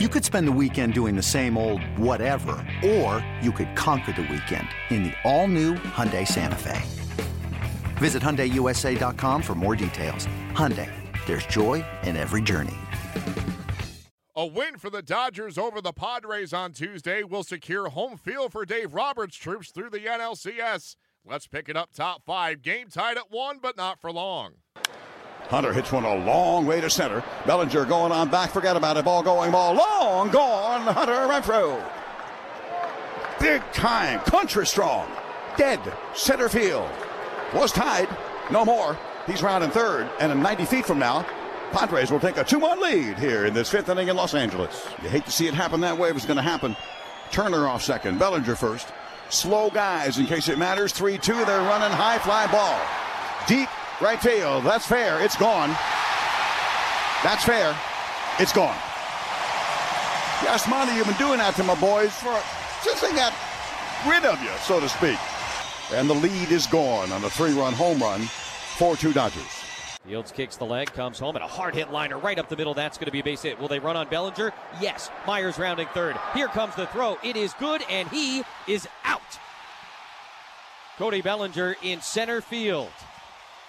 You could spend the weekend doing the same old whatever, or you could conquer the weekend in the all-new Hyundai Santa Fe. Visit HyundaiUSA.com for more details. Hyundai, there's joy in every journey. A win for the Dodgers over the Padres on Tuesday will secure home field for Dave Roberts' troops through the NLCS. Let's pick it up top five. Game tied at one, but not for long. Hunter hits one a long way to center. Bellinger going on back. Forget about it. Ball going, ball long gone. Hunter Renfroe. Big time. Country strong. Dead. Center field. Was tied. No more. He's rounding third. And 90 feet from now, Padres will take a 2 1 lead here in this fifth inning in Los Angeles. You hate to see it happen that way. It was going to happen. Turner off second. Bellinger first. Slow guys in case it matters. 3 2. They're running high fly ball. Deep Right field. That's fair. It's gone. That's fair. It's gone. Yasmani, you've been doing that to my boys for since they got rid of you, so to speak. And the lead is gone on a three-run home run. 4-2 Dodgers. Fields kicks the leg, comes home, and a hard hit liner right up the middle. That's going to be a base hit. Will they run on Bellinger? Yes. Myers rounding third. Here comes the throw. It is good, and he is out. Cody Bellinger in center field.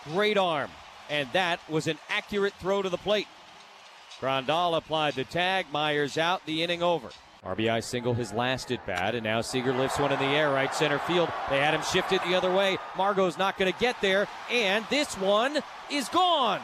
Great arm. And that was an accurate throw to the plate. Grandal applied the tag. Myers out. The inning over. RBI single his last at bat, and now Seager lifts one in the air, right center field. They had him shifted the other way. Margot's not going to get there, and this one is gone.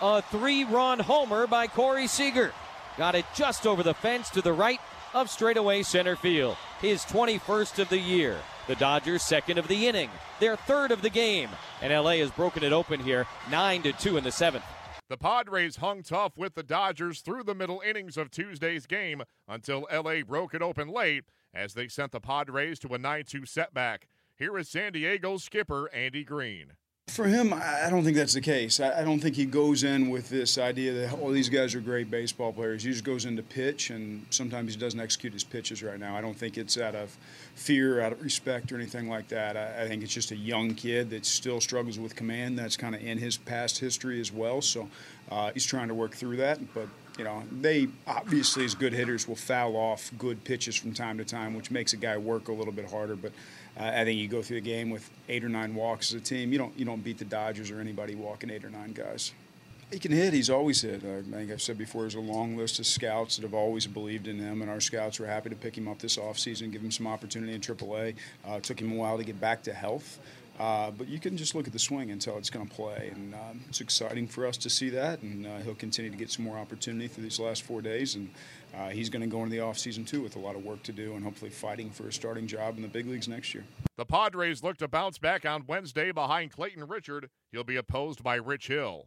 A three run homer by Corey Seager. Got it just over the fence to the right of straightaway center field. His 21st of the year. The Dodgers second of the inning, their third of the game, and LA has broken it open here, nine to two in the seventh. The Padres hung tough with the Dodgers through the middle innings of Tuesday's game until LA broke it open late as they sent the Padres to a 9 2 setback. Here is San Diego's skipper, Andy Green. For him, I don't think that's the case. I don't think he goes in with this idea that all oh, these guys are great baseball players. He just goes into pitch, and sometimes he doesn't execute his pitches right now. I don't think it's out of fear, out of respect, or anything like that. I, think it's just a young kid that still struggles with command. That's kind of in his past history as well. So uh, he's trying to work through that. But you know, they obviously as good hitters will foul off good pitches from time to time, which makes a guy work a little bit harder. But uh, I think you go through the game with eight or nine walks as a team. You don't you don't beat the Dodgers or anybody walking eight or nine guys. He can hit. He's always hit. I think I've said before. There's a long list of scouts that have always believed in him, and our scouts were happy to pick him up this offseason, give him some opportunity in AAA. Uh, it took him a while to get back to health. Uh, but you can just look at the swing and tell it's going to play, and um, it's exciting for us to see that. And uh, he'll continue to get some more opportunity through these last four days, and uh, he's going to go into the offseason too with a lot of work to do, and hopefully fighting for a starting job in the big leagues next year. The Padres look to bounce back on Wednesday behind Clayton Richard. He'll be opposed by Rich Hill.